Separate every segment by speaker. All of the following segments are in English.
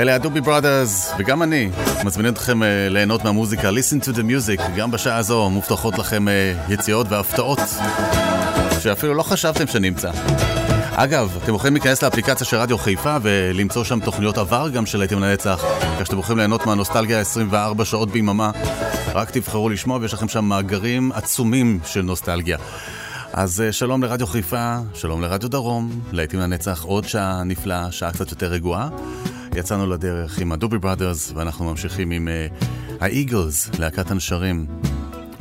Speaker 1: אלה הדובי בראדרס, וגם אני, מזמינים אתכם uh, ליהנות מהמוזיקה, listen to the music, גם בשעה הזו מובטחות לכם uh, יציאות והפתעות שאפילו לא חשבתם שנמצא. אגב, אתם יכולים להיכנס לאפליקציה של רדיו חיפה ולמצוא שם תוכניות עבר גם של להיטים לנצח, כך שאתם יכולים ליהנות מהנוסטלגיה 24 שעות ביממה. רק תבחרו לשמוע ויש לכם שם מאגרים עצומים של נוסטלגיה. אז אה, שלום לרדיו חיפה, שלום לרדיו דרום, להיטים לנצח עוד שעה נפלאה, שעה קצת יותר רגועה. יצאנו לדרך עם הדובי בראדרס ואנחנו ממשיכים עם uh, האיגלס, להקת הנשרים,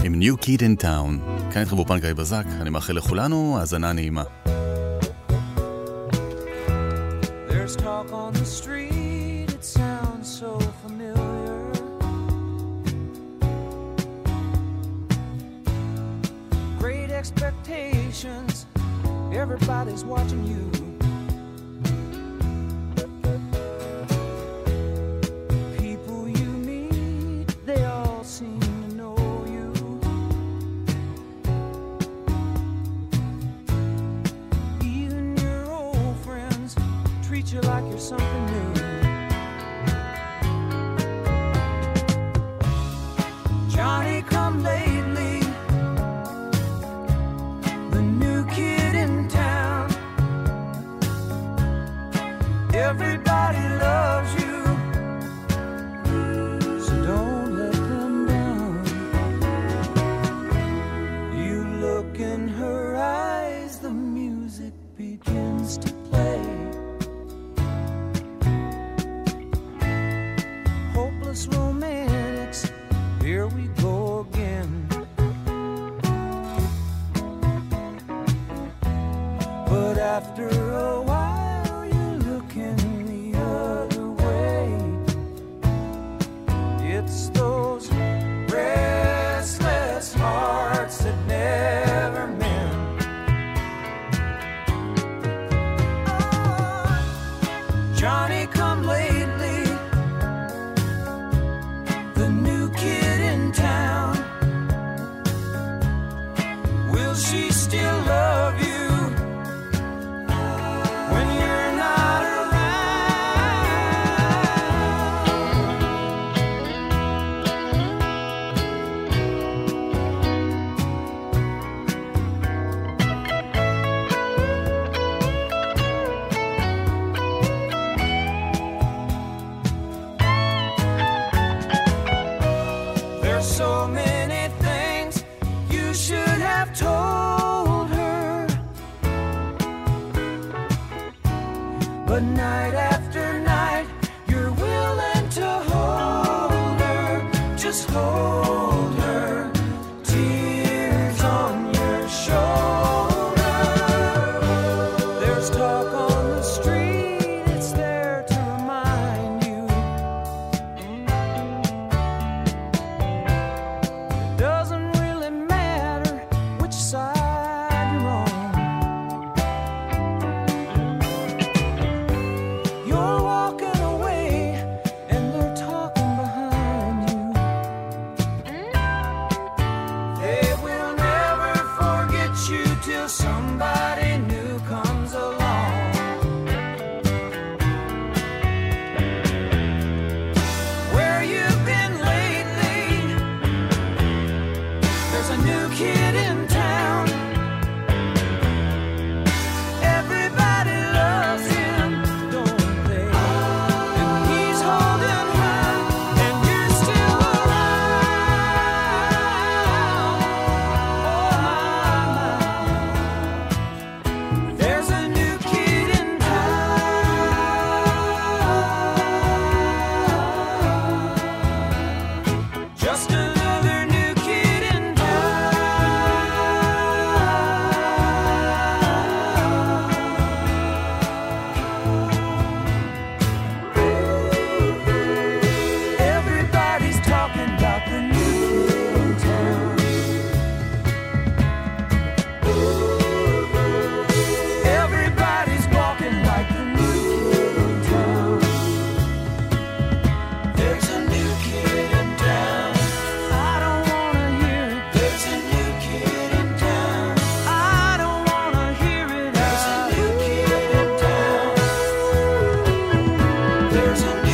Speaker 1: עם New Kid in Town. כאן איתכם באופן גיא בזק, אני מאחל לכולנו האזנה נעימה.
Speaker 2: Everybody's watching you.
Speaker 3: there's
Speaker 4: a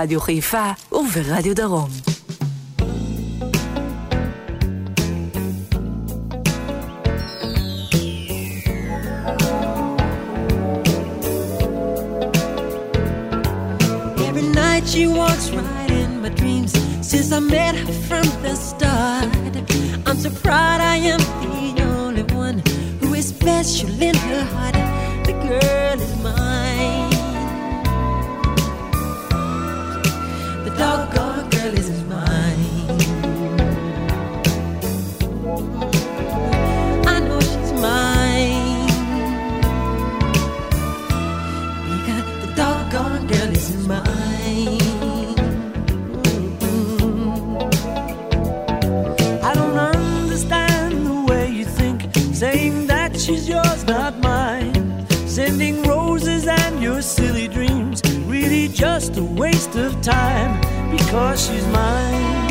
Speaker 5: ברדיו חיפה וברדיו דרום.
Speaker 6: Every night she walks right in my dreams since I met her from the start. I'm so proud I am the only one who is special in her heart. The girl
Speaker 4: Of time because she's mine.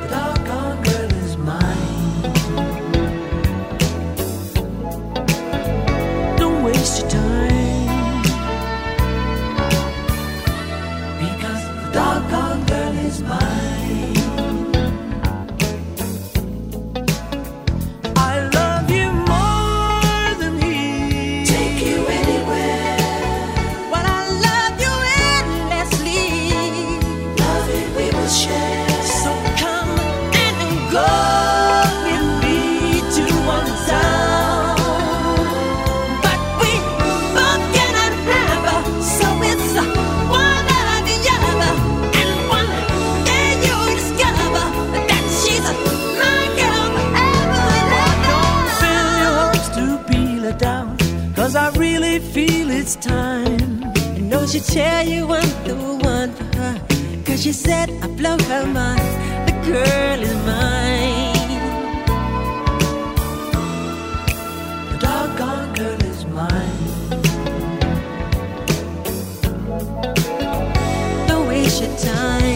Speaker 4: The doggone girl is mine. Don't waste your time. Because the doggone girl is mine. Don't
Speaker 6: she tell you I'm the one for her? Cause she said I blow her mind. The girl is mine.
Speaker 4: The doggone girl is mine.
Speaker 6: Don't waste your time.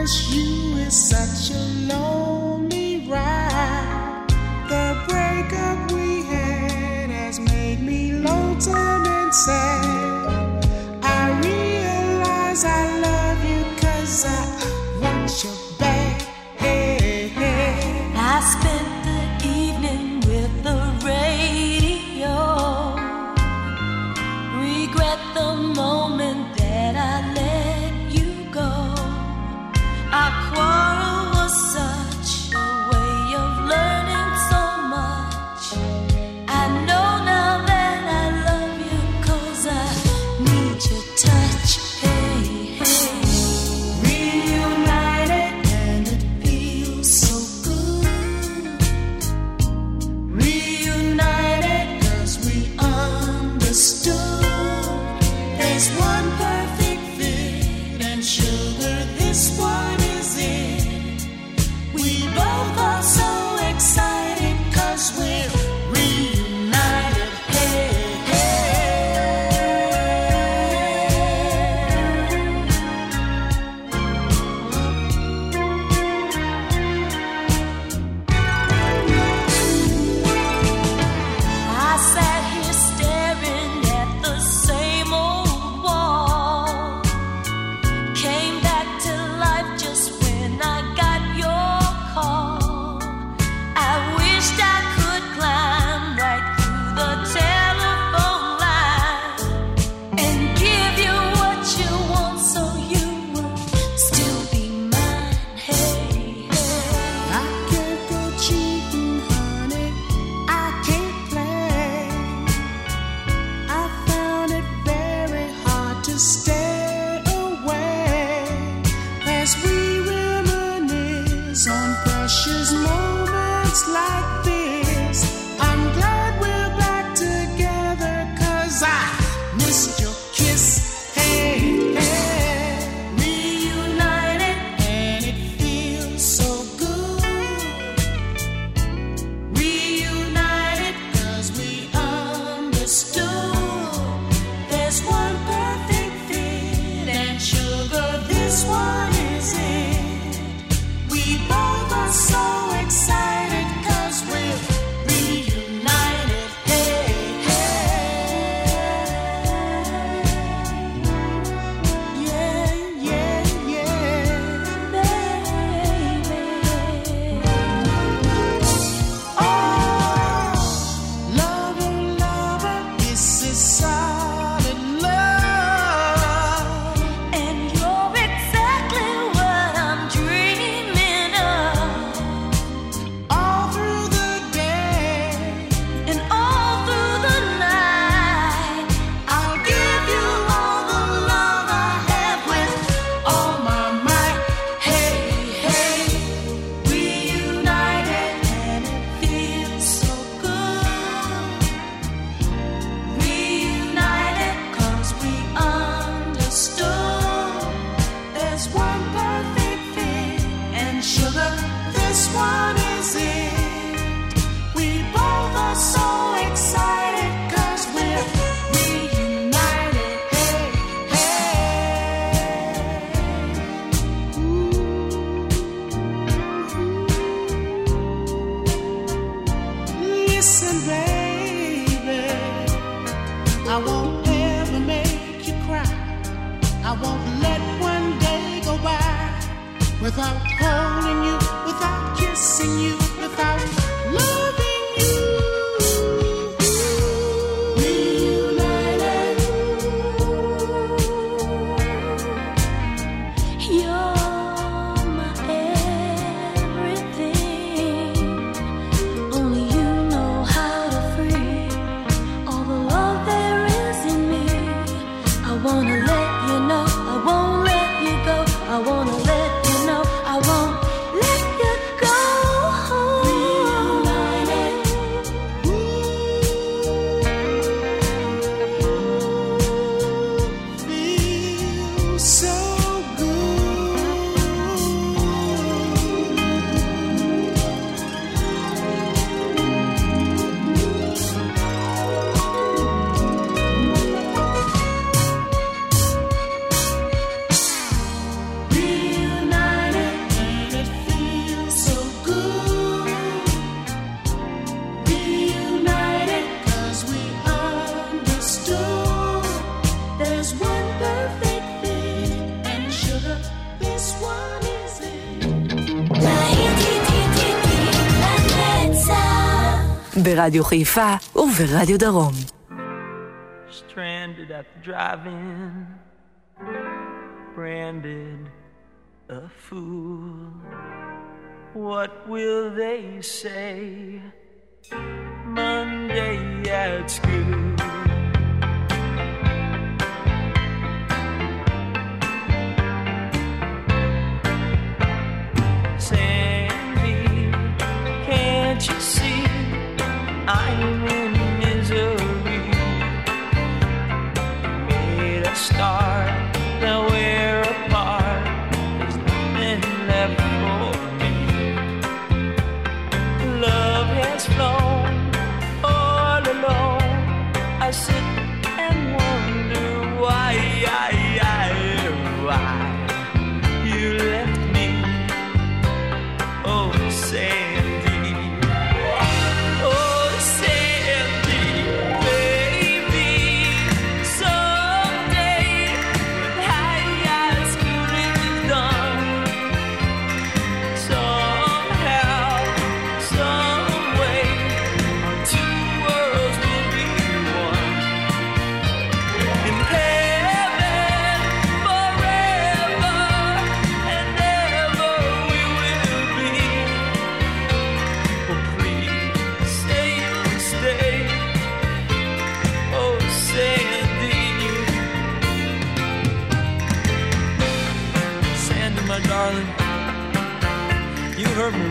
Speaker 7: you is
Speaker 8: such a lonely
Speaker 5: ברדיו חיפה וברדיו דרום.
Speaker 3: Stranded at the drive-in, branded a fool. What will they say Monday at school? Sandy, can't you see? I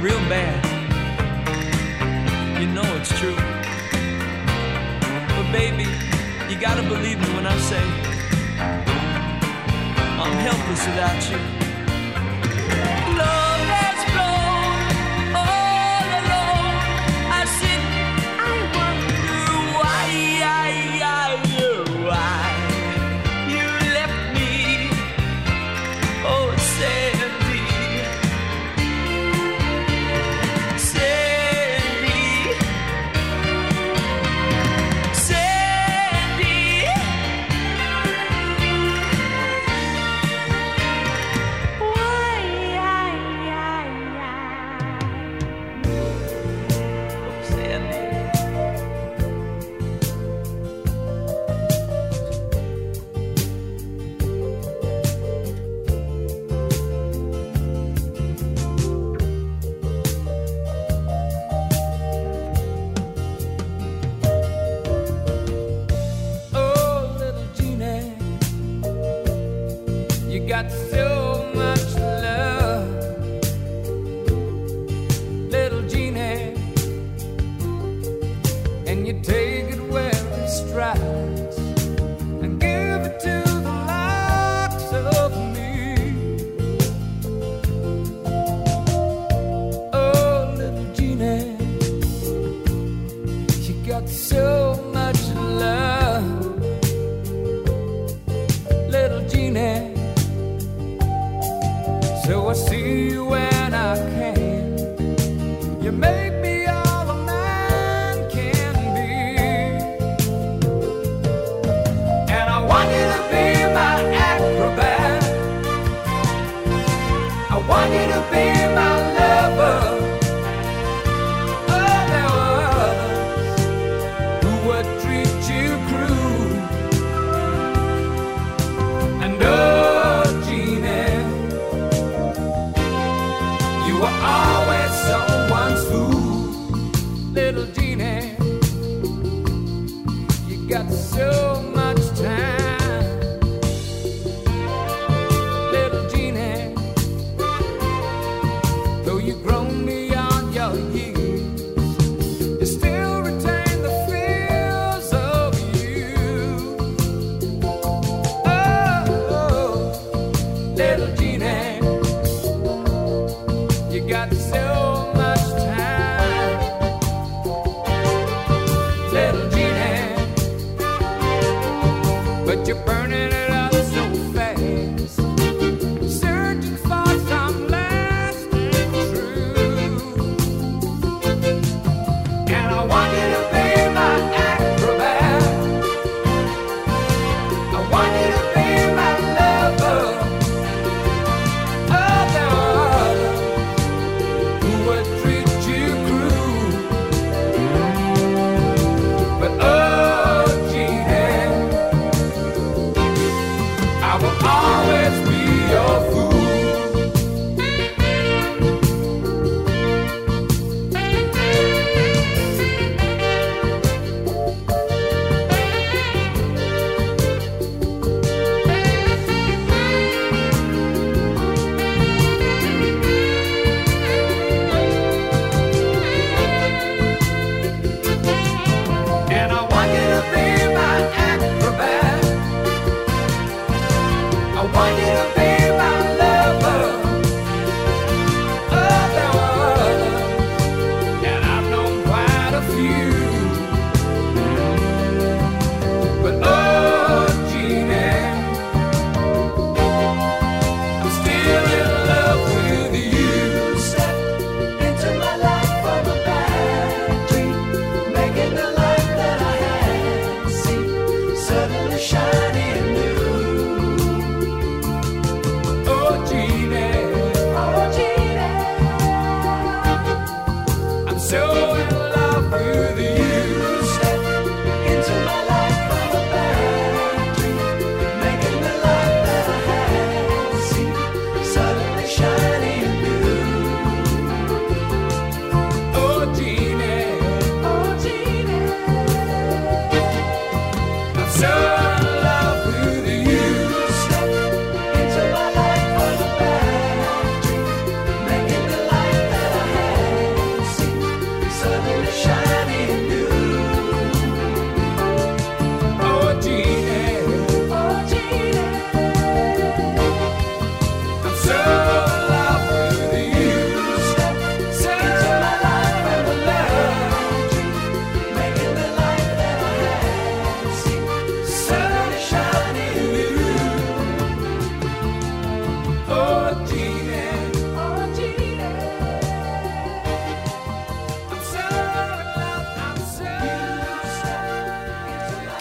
Speaker 3: real bad. You know it's true. But baby, you gotta believe me when I say I'm helpless without you.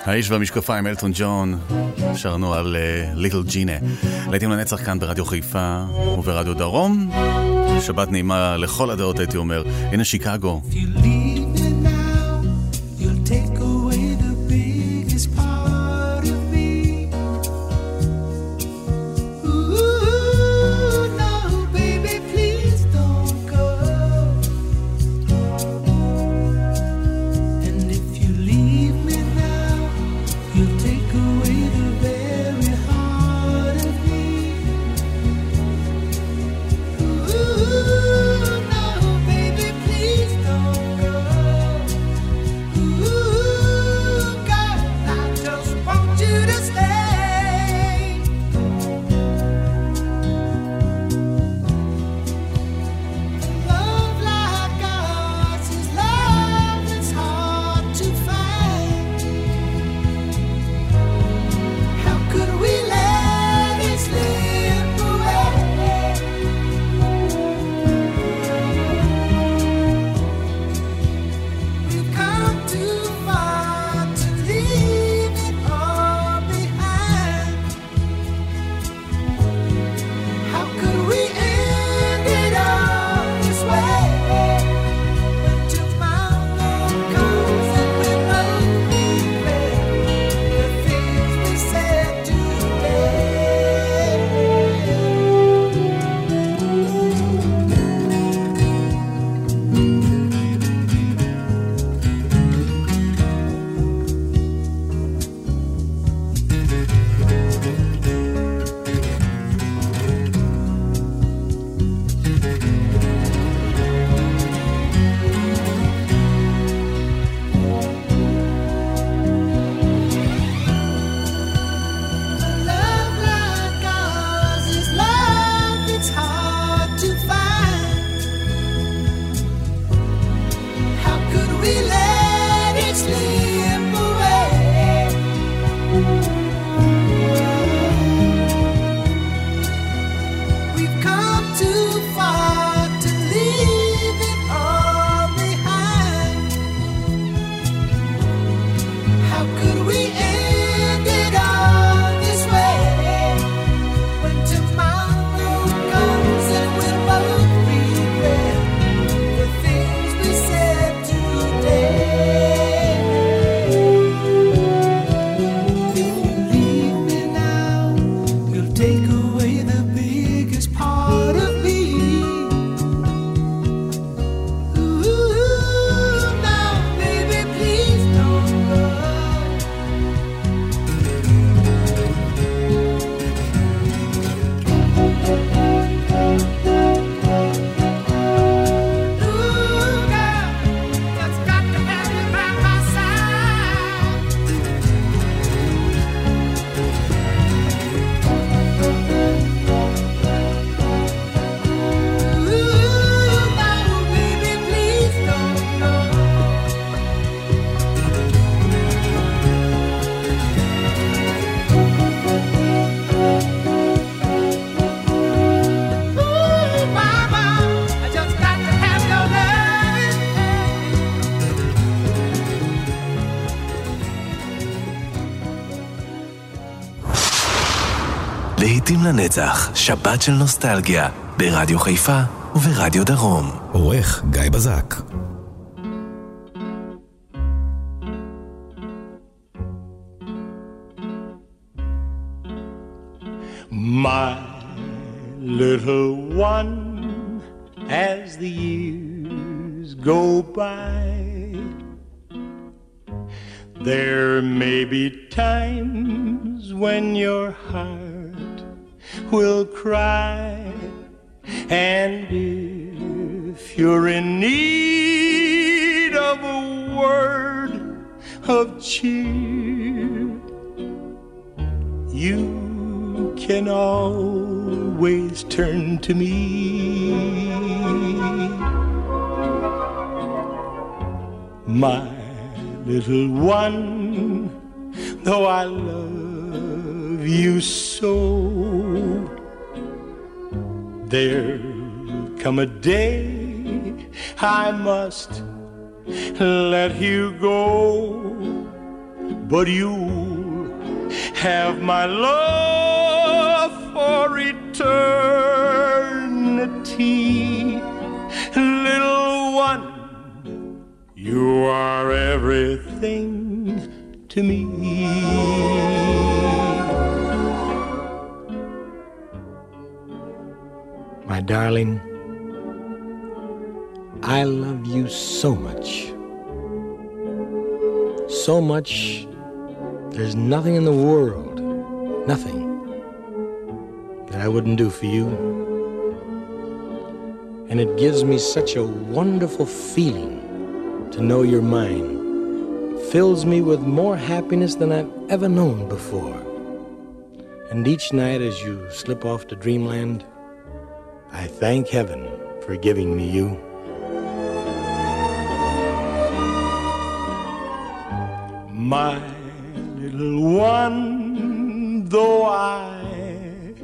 Speaker 9: האיש והמשקפיים, אלטון ג'ון, שרנו על ליטל ג'ינה. לעיתים לנצח כאן ברדיו חיפה וברדיו דרום. שבת נעימה לכל הדעות, הייתי אומר. הנה שיקגו.
Speaker 8: If
Speaker 10: לנצח, שבת של נוסטלגיה, ברדיו חיפה וברדיו דרום.
Speaker 11: עורך גיא בזק
Speaker 12: If you're in need of a word of cheer, you can always turn to me. My little one, though I love you so. There Come a day, I must let you go, but you have my love for eternity. Little one, you are everything to me.
Speaker 11: My darling, I love you so much. So much, there's nothing in the world, nothing, that I wouldn't do for you. And it gives me such a wonderful feeling to know you're mine. Fills me with more happiness than I've ever known before. And each night as you slip off to dreamland, I thank heaven for giving me you.
Speaker 12: My little one, though I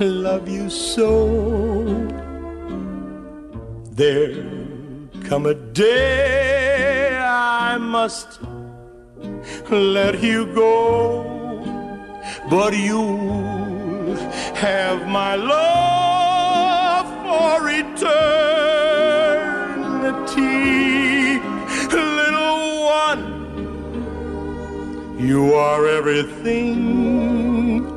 Speaker 12: love you so, there come a day I must let you go, but you have my love for eternity, You are everything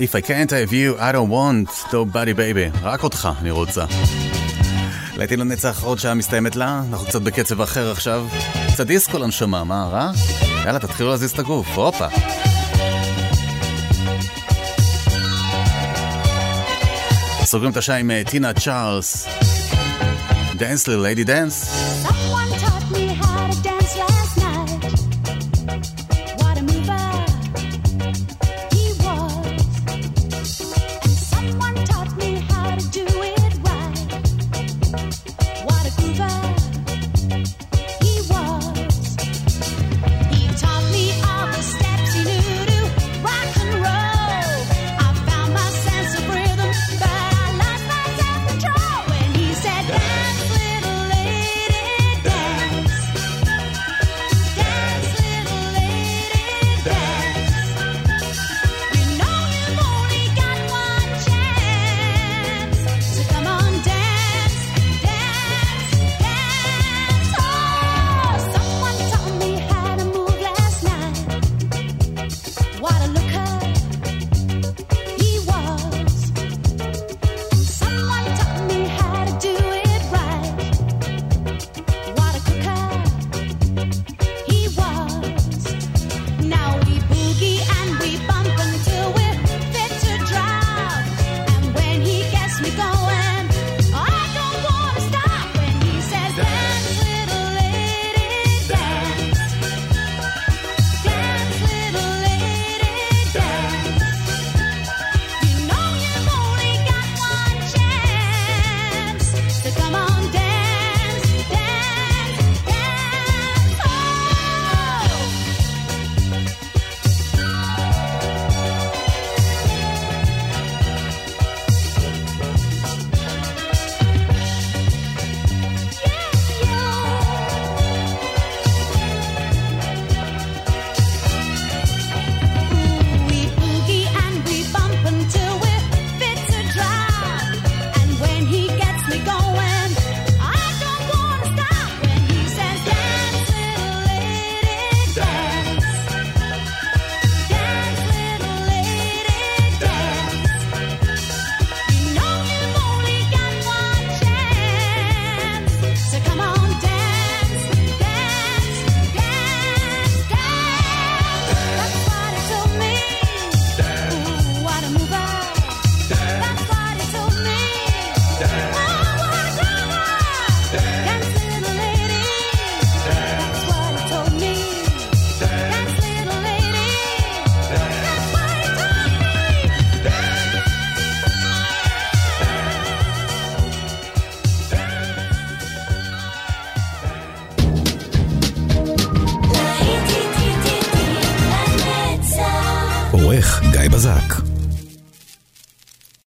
Speaker 9: If I can't have you, I don't want, nobody baby. רק אותך אני רוצה. להיטים לנצח עוד שעה מסתיימת לה, אנחנו קצת בקצב אחר עכשיו. קצת דיסקו לנשמה, מה רע? יאללה, תתחילו להזיז את הגוף, הופה. סוגרים את השעה עם אה, טינה צ'ארלס. דנס לליידי דנס.